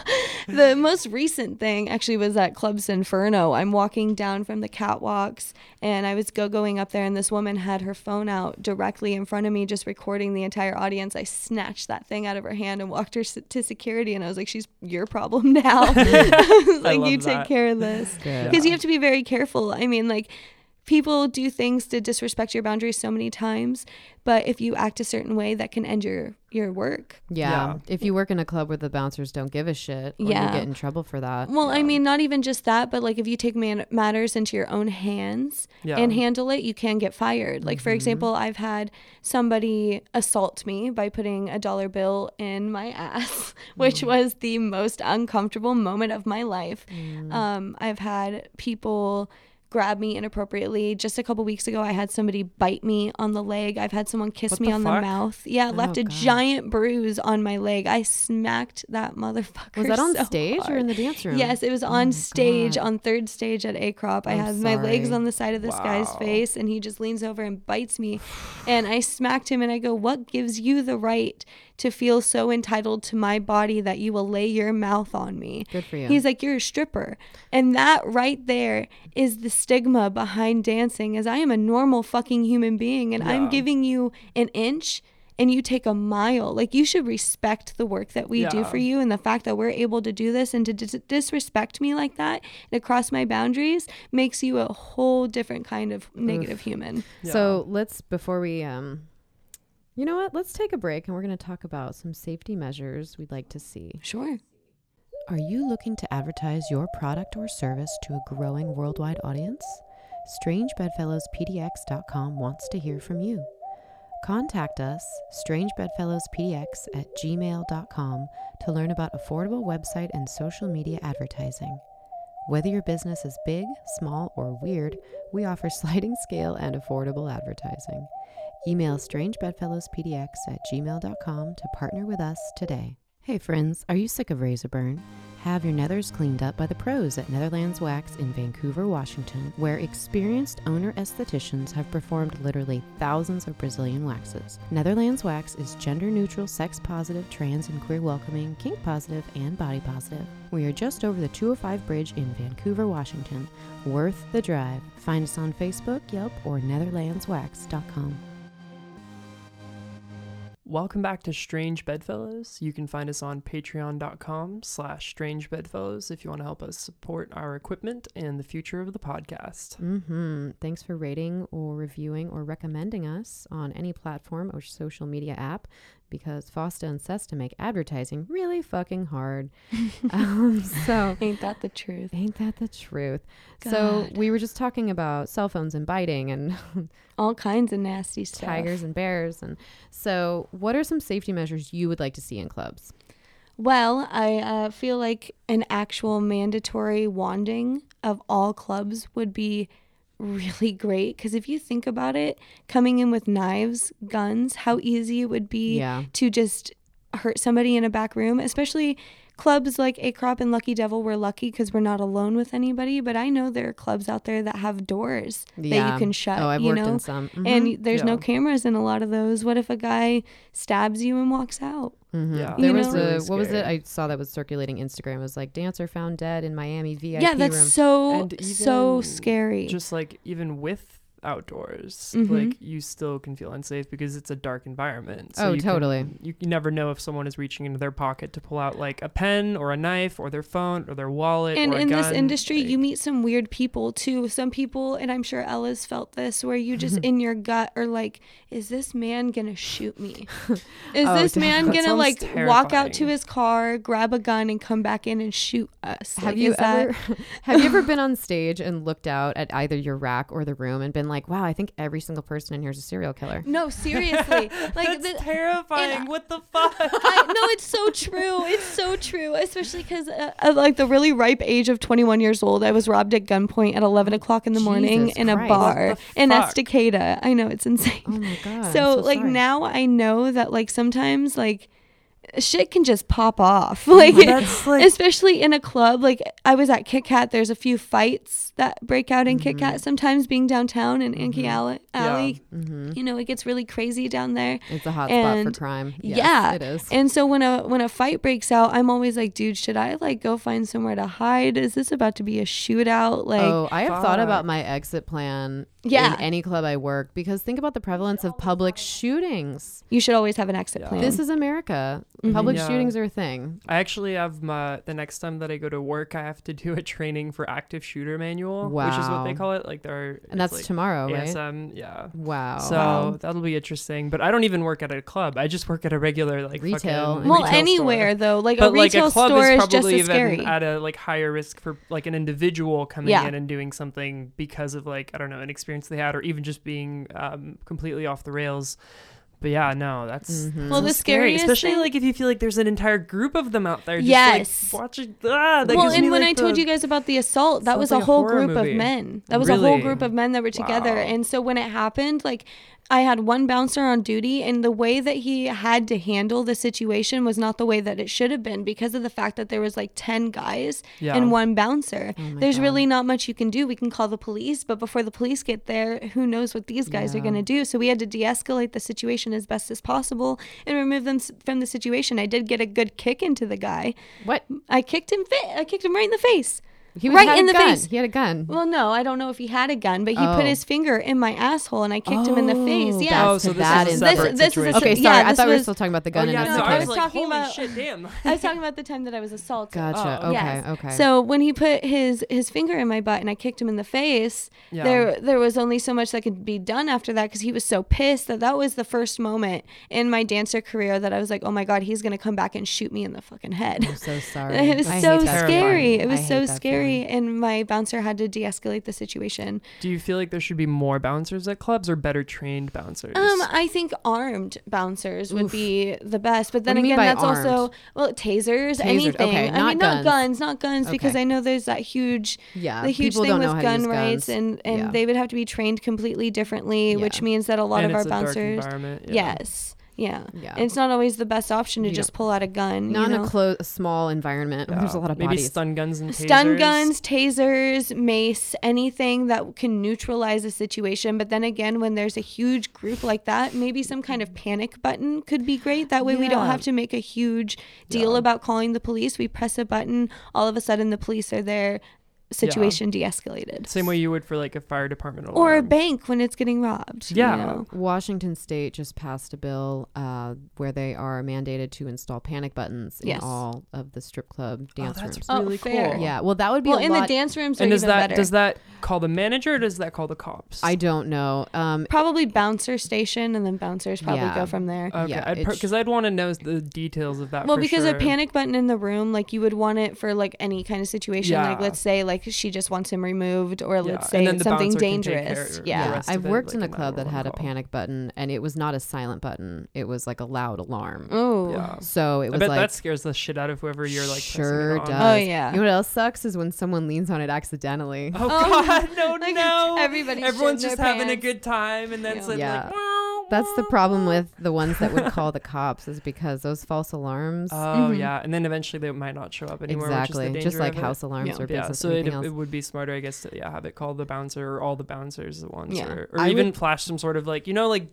The most recent thing actually was at Club Sinferno. I'm walking down from the catwalks and I was go going up there and this woman had her phone out directly in front of me just recording the entire audience. I snatched that thing out of her hand and walked her s- to security and I was like she's your problem now. [laughs] I was like you take care of this because you have to be very careful. I mean, like people do things to disrespect your boundaries so many times, but if you act a certain way, that can end your your work. Yeah. Yeah. If you work in a club where the bouncers don't give a shit, or Yeah. you get in trouble for that. Well, I mean, not even just that, but like if you take man- matters into your own hands Yeah. and handle it, you can get fired. Like for mm-hmm. example, I've had somebody assault me by putting a dollar bill in my ass, [laughs] which mm. was the most uncomfortable moment of my life. Mm. Um, I've had people grab me inappropriately. Just a couple weeks ago, I had somebody bite me on the leg. I've had someone kiss What me the on fuck? the mouth. Yeah, left oh, a God. giant bruise on my leg. I smacked that motherfucker. Was that on [laughs] so stage or in the dance room? Yes, it was Oh on my stage, God. on third stage at Acrop. I I'm had my legs on the side of this guy's face, and he just leans over and bites me. And I smacked him, and I go, What gives you the right to feel so entitled to my body that you will lay your mouth on me? Good for you. He's like, You're a stripper. And that right there is the stigma behind dancing, as I am a normal fucking human being, and I'm giving you an inch. And you take a mile. Like, you should respect the work that we do for you. And the fact that we're able to do this and to dis- disrespect me like that and across my boundaries makes you a whole different kind of negative human. So let's before we um you know what? Let's take a break and we're going to talk about some safety measures we'd like to see. Sure. Are you looking to advertise your product or service to a growing worldwide audience? StrangeBedfellowsPDX.com wants to hear from you. Contact us, strangebedfellowspdx at gmail.com, to learn about affordable website and social media advertising. Whether your business is big, small, or weird, we offer [laughs] sliding scale and affordable advertising. Email strangebedfellowspdx at gmail.com to partner with us today. Hey friends, are you sick of razor burn? Have your nethers cleaned up by the pros at Netherlands Wax in Vancouver, Washington, where experienced owner estheticians have performed literally thousands of Brazilian waxes. Netherlands Wax is gender neutral, sex positive, trans and queer welcoming, kink positive, and body positive. We are just over the 205 bridge in Vancouver, Washington. Worth the drive. Find us on Facebook, Yelp, or netherlandswax.com. Welcome back to Strange Bedfellows. You can find us on patreon.com slash strange bedfellows if you want to help us support our equipment and the future of the podcast. Mm-hmm. Thanks for rating or reviewing or recommending us on any platform or social media app because FOSTA and SESTA make advertising really fucking hard. [laughs] um, so, [laughs] Ain't that the truth? ain't that the truth? So, we were just talking about cell phones and biting and [laughs] All kinds of nasty stuff. tigers and bears. And so, what are some safety measures you would like to see in clubs? Well, I uh, feel like an actual mandatory wanding of all clubs would be really great because if you think about it, coming in with knives, guns, how easy it would be Yeah. to just hurt somebody in a back room, especially clubs like Acrop and Lucky Devil. We're lucky because we're not alone with anybody, but I know there are clubs out there that have doors that you can shut. Oh, I've you worked know? in some. Mhm. And there's no cameras in a lot of those. What if a guy stabs you and walks out? Mhm. Yeah, there You was know? a what was it? I saw that was circulating Instagram. It was like dancer found dead in Miami VIP yeah, that's room. so And so scary. Just like even with outdoors, Mhm. like you still can feel unsafe because it's a dark environment. Oh, you can- totally. you, you never know if someone is reaching into their pocket to pull out like a pen or a knife or their phone or their wallet. and or a in this industry, Like, you meet some weird people too. Some people, and I'm sure Elle's felt this, where you just Mm-hmm. [laughs] in your gut are like, "Is this man gonna shoot me? [laughs] Is Oh, this [laughs] man gonna like walk out to his car, grab a gun, and come back in and shoot us? Have Like, you is that- ever have you ever been on stage and looked out at either your rack or the room and been been like, wow, I think every single person in here is a serial killer. No, seriously. [laughs] Like That's the, terrifying. what the fuck? [laughs] I, no, it's so true. It's so true, especially because uh, at like the really ripe age of 21 years old, I was robbed at gunpoint at 11 o'clock in the morning Jesus in a bar in? Estacada. I know it's insane. Oh my god. I'm so, like sorry. now I know that like sometimes like shit can just pop off [laughs] like That's like especially in a club like i was at kit kat there's a few fights that break out in kit kat sometimes being downtown in Ankeny alley, alley Mhm. you know it gets really crazy down there it's a hot and- spot for crime. Yes, yeah it is. and so when a when a fight breaks out i'm always like dude should i like go find somewhere to hide is this about to be a shootout like oh, I have thought about my exit plan Yeah. in any club I work because think about the prevalence of public shootings. you should always have an exit Yeah. plan This is America. Mhm. Public Yeah. shootings are a thing. I actually have my the next time that I go to work, I have to do a training for active shooter manual, which is what they call it. Like they're And that's like tomorrow, right? Yeah. Wow. So Wow. that'll be interesting. But I don't even work at a club. I just work at a regular like Retail. fucking well retail anywhere store. though like But a like retail a club store is is just probably as scary at a like higher risk for like an individual coming Yeah. in and doing something because of like I don't know an experience they had or even just being um, completely off the rails. But yeah, no, that's Mhm. Well, the scary, scariest especially thing- like if you feel like there's an entire group of them out there. Just, Yes. like, watching. Ah, well, and me, when like, I told you guys about the assault, that was like a a whole horror group movie. of men. That was a whole group of men that were together. Wow. And so when it happened, like I had one bouncer on duty, and the way that he had to handle the situation was not the way that it should have been because of the fact that there was like 10 guys Yeah. and one bouncer. Oh There's God. really not much you can do. We can call the police, but before the police get there, who knows what these guys are going to do? So we had to de escalate the situation as best as possible and remove them from the situation. I did get a good kick into the guy. what? I kicked him fa- I kicked him right in the face. He was Right had in a the gun. face. He had a gun. Well, no, I don't know if he had a gun, but he Oh. put his finger in my asshole and I kicked him in the face. Oh, Yeah. Oh, that's so a this bad is a incident. separate This- this is a situation. Okay, Yeah, sorry. I this thought we were still talking about the gun. Oh gun. yeah, and no, that's I I was was like, talking holy about- shit, damn. I was talking about the time that I was assaulted. Gotcha. Oh, okay. yes. Okay. So when he put his his finger in my butt and I kicked him in the face, Yeah. there there was only so much that could be done after that because he was so pissed that that was the first moment in my dancer career that I was like, oh my god, he's gonna come back and shoot me in the fucking head. I'm so [laughs] sorry. It was I so hate that scary. It was so scary, and my bouncer had to de-escalate the situation. Do you feel like there should be more bouncers at clubs or better trained bouncers? Um, I think armed bouncers would Oof. be the best, but then do you mean again, that's also well tasers, Tasered, anything. okay, I mean, guns. not guns, not guns, because I know there's that huge, Yeah. the huge thing with gun rights, guns. and and Yeah. they would have to be trained completely differently, which means that a lot and of our bouncers, environment. Yeah. yes, yeah. Yeah. And it's not always the best option to You just pull out a gun. Not you in a close, a small environment. where There's a lot of Maybe bodies. stun guns and tasers. stun guns, tasers, mace, anything that can neutralize a situation. But then again, when there's a huge group like that, maybe some kind of panic button could be great. That way, we don't have to make a huge deal Yeah. about calling the police. We press a button, all of a sudden, the police are there. Situation de-escalated. Same way you would for like a fire department or a bank when it's getting robbed. you Yeah. know? Washington State just passed a bill uh, where they are mandated to install panic buttons in Yes. all of the strip club Oh, dance that's rooms. Oh, really fair. cool. Yeah, well, that would be Well, a in lot. the dance rooms, are And does even that better. does that call the manager or does that call the cops? I don't know. Um, probably bouncer station, and then bouncers probably Yeah. go from there. Okay, Yeah, I'd it because I'd want to know the details of that. Well, for because sure. a panic button in the room, like you would want it for like any kind of situation. Like let's say like she just wants him removed, or Yeah, let's and say it's the something bouncer can take dangerous. care- Yeah. yeah, I've of it, worked like, in a a club that 911 had a panic button, and it was not a silent button. It was like a loud alarm. Oh. Yeah. So it I was bet like that scares the shit out of whoever you're like. pressing it sure does. Oh, yeah. You know what else sucks is when someone leans on it accidentally. Oh, Oh, God, [laughs] no, [laughs] like, no! everybody's Everyone's just their having a good time, and then Yeah. suddenly Yeah. like. That's the problem with the ones that would [laughs] call the cops is because those false alarms. Oh Mhm. yeah, and then eventually they might not show up anymore. exactly, which is the just like house alarms Yeah. or Yeah, so or it, else. it would be smarter, I guess, to yeah have it call the bouncer or all the bouncers at once, Yeah. or, or I even would- flash some sort of like you know like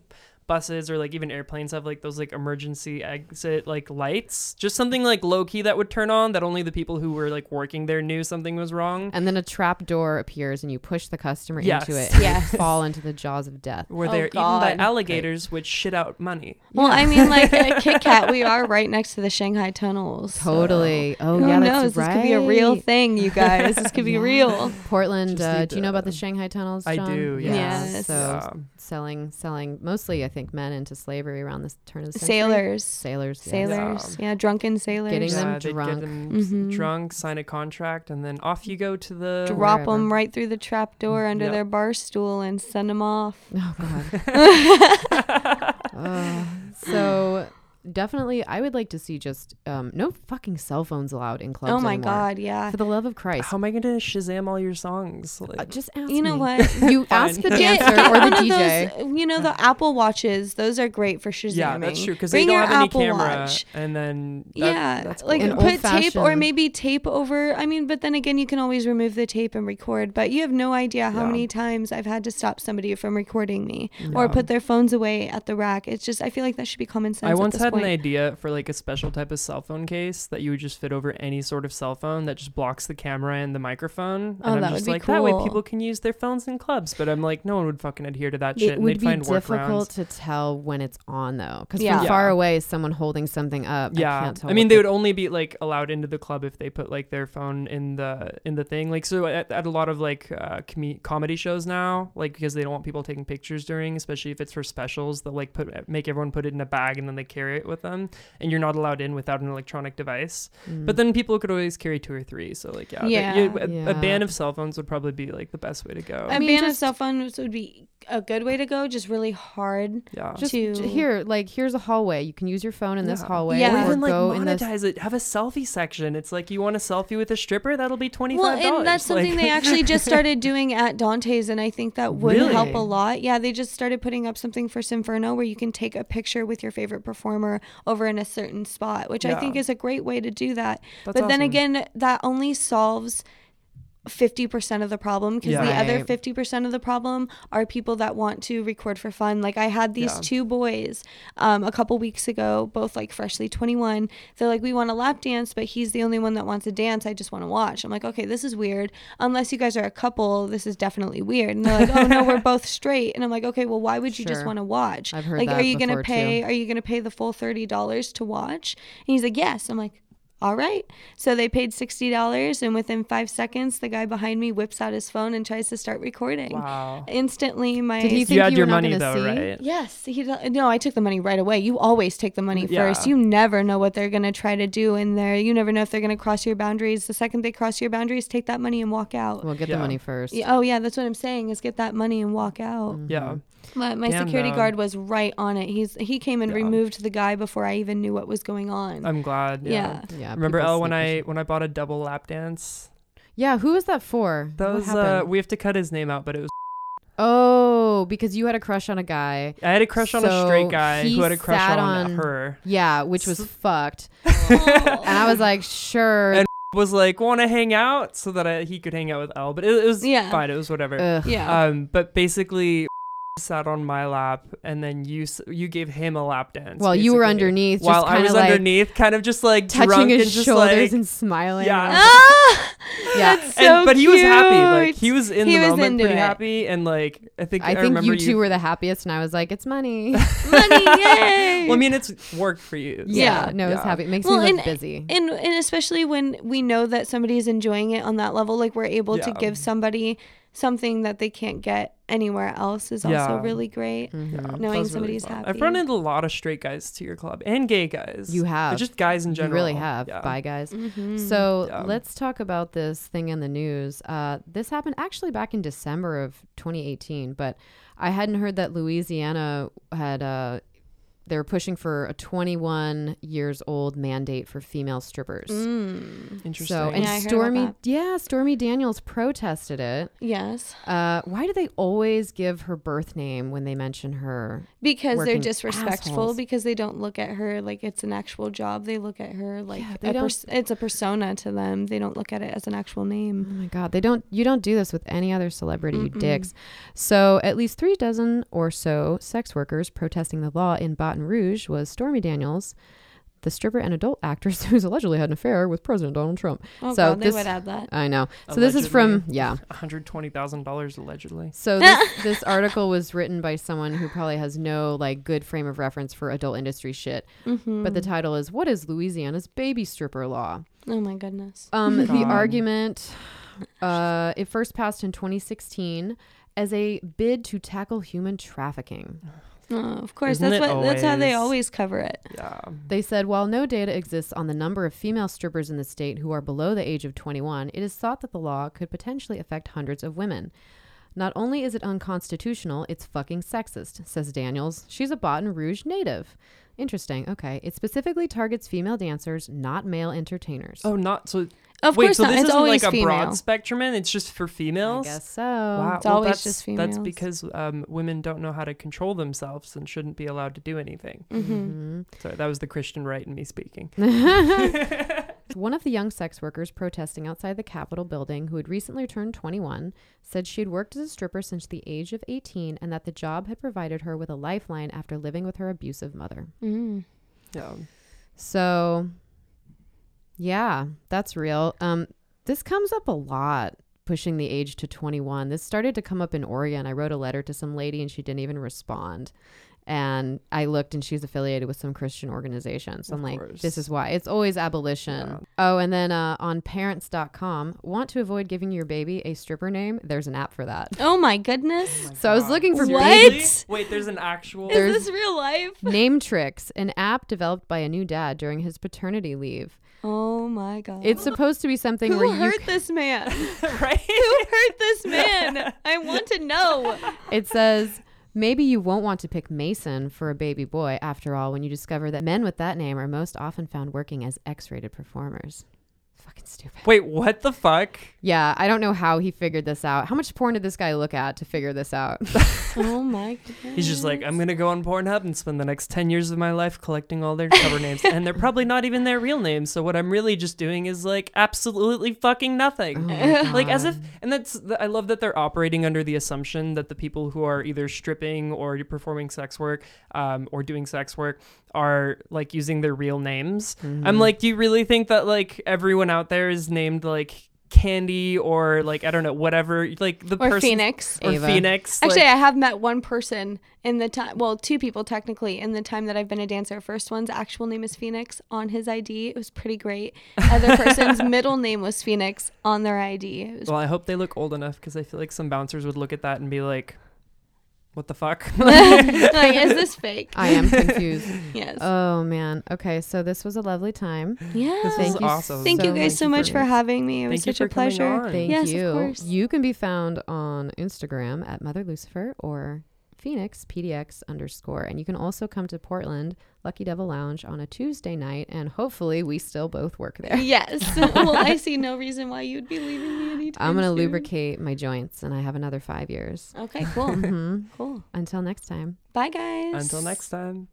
buses or like even airplanes have like those like emergency exit like lights, just something like low key that would turn on that only the people who were like working there knew something was wrong. and then a trap door appears and you push the customer Yes. into it and Yes. fall into the jaws of death. Where Oh, they're eaten by alligators, which shit out money. Well, I mean, like at [laughs] Kit Kat, we are right next to the Shanghai tunnels. so Totally. Oh Who yeah, knows? that's right. This could be a real thing, you guys. This could be [laughs] Yeah. real. Portland. Uh, do you know about the Shanghai tunnels? I John? do, Yeah. yes. So Yeah. selling, selling mostly, I think, men into slavery around the turn of the century. Sailors. Sailors. yes. Sailors. Yeah, drunken sailors. Getting them yeah, they'd drunk. get them s- Mhm. drunk, sign a contract, and then off you go to the. Drop wherever. them right through the trap door under Yep. their bar stool and send them off. Oh God. [laughs] [laughs] Uh, so definitely, I would like to see just um, no fucking cell phones allowed in clubs. oh my anymore. god, yeah. For the love of Christ, How am I gonna Shazam all your songs? Like, Uh, just ask You know me. what? [laughs] You ask the Fine. Dancer or the one of DJ. Those, you know the Apple Watches. Those are great for Shazamming. yeah, that's true because they Bring don't your have any Apple camera, Watch. and then that- yeah, that's like. An put tape or maybe tape over. I mean, but then again, you can always remove the tape and record. But you have no idea how Yeah. many times I've had to stop somebody from recording me or put their phones away at the rack. It's just I feel like that should be common sense. I once this had an idea for like a special type of cell phone case that you would just fit over any sort of cell phone that just blocks the camera and the microphone. And Oh, I'm that would just be like that way people can use their phones in clubs. But I'm like, no one would fucking adhere to that shit. It and would they'd be find difficult workarounds. to tell when it's on though, because Yeah. from far away, someone holding something up. I Yeah, can't tell. I mean what they would only be like allowed into the club if they put like their phone in the in the thing. Like so at, at a lot of like uh, com- comedy shows now, like because they don't want people taking pictures during, especially if it's for specials. They'll like put make everyone put it in a bag and then they carry it with them, and you're not allowed in without an electronic device. Mm. But then people could always carry two or three. So like yeah, Yeah. you- a, Yeah. a ban of cell phones would probably be like the best way to go. A I mean, ban of cell phones would be a good way to go. Just really hard. yeah. just to- j- here, like here's a hallway. You can use your phone in this hallway, Yeah. Or or even like go in this. monetize it. Have a selfie section. It's like you want a selfie with a stripper, that'll be twenty Well, and that's something they actually just [laughs] started doing at Dante's, and I think that would Really? help a lot. Yeah, they just started putting up something for Sinferno where you can take a picture with your favorite performer over in a certain spot, which I think is a great way to do that. That's but then again, that only solves 50% of the problem because the other 50% of the problem are people that want to record for fun. Like i had these Yeah. two boys um, a couple weeks ago both like freshly 21 they're like we want a lap dance but he's the only one that wants to dance. I just want to watch. I'm like okay this is weird. Unless you guys are a couple this is definitely weird. And they're like oh no we're [laughs] both straight. And i'm like okay well why would you just want to watch? I've heard like that are you gonna before, too. pay are you gonna pay the full $30 to watch? And he's like yes. I'm like all right. So they paid $60, and within five seconds, the guy behind me whips out his phone and tries to start recording. Wow. Instantly, my. Did he You had you your money gonna though, see? right? Yes, he do- no. I took the money right away. You always take the money Yeah. first. You never know what they're gonna try to do in there. You never know if they're gonna cross your boundaries. The second they cross your boundaries, take that money and walk out. Well, get Yeah. the money first. Yeah, oh yeah, that's what I'm saying. Is get that money and walk out. Mm-hmm. Yeah. But my Damn, security no. guard was right on it. He's he came and Yeah. removed the guy before I even knew what was going on. I'm glad. Yeah. yeah. Yeah. Remember people Elle when I when I bought a double lap dance? Yeah. Who was that for? That What was uh we have to cut his name out, but it was oh, because you had a crush on a guy. I had a crush on a straight guy who had a crush on, on- her. Yeah, which was fucked. [laughs] And I was like, sure. And- [laughs] Was like, want to hang out so that I, he could hang out with Elle, but it, it was Yeah. fine. It was whatever. Ugh. yeah. Um, but basically, sat on my lap, and then you you gave him a lap dance. While you were underneath, just while I was like underneath, kind of just like touching drunk his and just shoulders like, and smiling. Yeah. And- [laughs] ah, [laughs] Yeah. that's and, so but he was happy. Like he was in He the was moment, pretty it. happy, and like I think I, I think remember you two were the happiest, and I was like, it's money. [laughs] money, yay! Well, I mean, it's work for you. so- yeah, Yeah. no, it's Yeah. happy. It makes Well, me look and- busy. and and especially when we know that somebody is enjoying it on that level like we're able to give somebody something that they can't get anywhere else is also really great Mhm. Yeah, Knowing that was really somebody's happy. I've run into a lot of straight guys to your club and gay guys. You have. But just guys in general. You general. really have. Yeah. Bye, guys. Mhm. So Yeah. let's talk about this thing in the news. Uh, this happened actually back in December of 2018, but I hadn't heard that Louisiana had. Uh, they were pushing for a 21 years old mandate for female strippers. Mm. Interesting. So and Yeah, I heard about Stormy, yeah, Stormy Daniels protested it. yes Uh, why do they always give her birth name when they mention her? because they're disrespectful assholes. because they don't look at her like it's an actual job they look at her like Yeah, they a don't- pers- it's a persona to them they don't look at it as an actual name. Oh my god, they don't. You don't do this with any other celebrity, you Mm-mm. dicks. So at least three dozen or so sex workers protesting the law in Baton Rouge was Stormy Daniels, the stripper and adult actress [laughs] who's allegedly had an affair with President Donald Trump. oh So god they this- would add that I know. So this is from yeah. [laughs] $120,000 allegedly. So [laughs] this, this article was written by someone who probably has no like good frame of reference for adult industry shit. Mhm. But the title is "What is Louisiana's baby stripper law?" oh my goodness Um, the argument, uh, it first passed in 2016 as a bid to tackle human trafficking. [sighs] Oh, of course, Isn't that's it what that's how they always? always cover it. Yeah. They said while no data exists on the number of female strippers in the state who are below the age of 21, it is thought that the law could potentially affect hundreds of women. Not only is it unconstitutional, it's fucking sexist, says Daniels. She's a Baton Rouge native. Interesting. Okay. It specifically targets female dancers, not male entertainers. Oh, not so. Of wait, course so not. this It's isn't always like a female. broad spectrum, and it's just for females. I females. guess so. Wow, It's well, always that's, just That's because um, women don't know how to control themselves and shouldn't be allowed to do anything. hmm Mhm. Sorry, that was the Christian right in me speaking. [laughs] [laughs] [laughs] One of the young sex workers protesting outside the Capitol building, who had recently turned 21, said she had worked as a stripper since the age of 18 and that the job had provided her with a lifeline after living with her abusive mother. Mm. Yeah. So, yeah, that's real. Um, this comes up a lot, pushing the age to 21. This started to come up in Oregon. I wrote a letter to some lady and she didn't even respond. And I looked and she's affiliated with some Christian organization. So Of I'm like, course. this is why. It's always abolition. Yeah. Oh, and then uh, on parents.com, want to avoid giving your baby a stripper name? There's an app for that. Oh my goodness. So I was looking for What? Wait, there's an actual. Is this real life? [laughs] name tricks, an app developed by a new dad during his paternity leave. Oh my god. It's supposed to be something Who where you hurt this man? [laughs] right? Who hurt this man? [laughs] I want to know. It says maybe you won't want to pick Mason for a baby boy after all when you discover that men with that name are most often found working as X-rated performers. Fucking stupid. Wait, what the fuck? Yeah, I don't know how he figured this out. How much porn did this guy look at to figure this out? [laughs] Oh [laughs] my god. He's just like, I'm gonna go on Pornhub and spend the next ten years of my life collecting all their cover names, and they're probably not even their real names. So what I'm really just doing is like absolutely fucking nothing. Oh [laughs] like as if and that's i love that they're operating under the assumption that the people who are either stripping or performing sex work um, or doing sex work are like using their real names Mm-hmm. i'm like do you really think that like everyone out there is named like candy or like i don't know whatever like the or person Phoenix. or Ava. phoenix Actually, like, I have met one person in the time, well, two people technically in the time that I've been a dancer. First one's actual name is Phoenix on his ID. It was pretty great. Other [laughs] person's middle name was Phoenix on their ID. It was well i hope they look old enough because i feel like some bouncers would look at that and be like what the fuck [laughs] [laughs] like, is this fake? I am confused. [laughs] yes. Oh man. Okay, so this was a lovely time. yeah. this Thank is you awesome Thank you guys so much for- for having me. It was Thank you such a pleasure. Thank Yes, of you. course. You can be found on Instagram at Mother Lucifer or Phoenix PDX underscore. And you can also come to Portland, Lucky Devil Lounge on a Tuesday night, and hopefully we still both work there. Yes. [laughs] well, I see no [laughs] reason why you'd be leaving me anytime I'm gonna soon. lubricate my joints, and I have another five years. Okay, [laughs] cool. hmm cool. Until next time. Bye, guys. until next time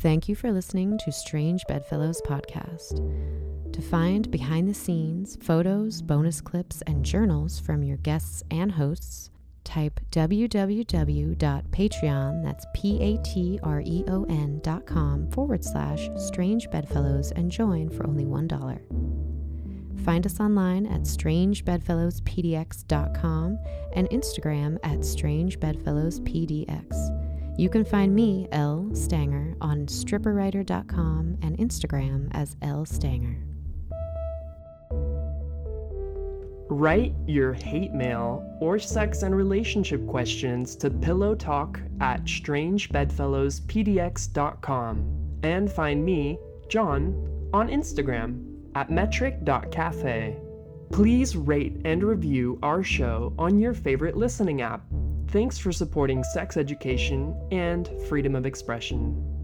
Thank you for listening to Strange Bedfellows podcast. To find behind the scenes, photos, bonus clips, and journals from your guests and hosts, type www.patreon, that's P-A-T-R-E-O-N dot com forward slash Strange Bedfellows and join for only $1. Find us online at strangebedfellowspdx.com and Instagram at strangebedfellowspdx. You can find me, Elle Stanger, on stripperwriter.com and Instagram as Elle Stanger. Write your hate mail or sex and relationship questions to pillowtalk at strangebedfellowspdx.com and find me, John, on Instagram at metric.cafe. Please rate and review our show on your favorite listening app. Thanks for supporting sex education and freedom of expression.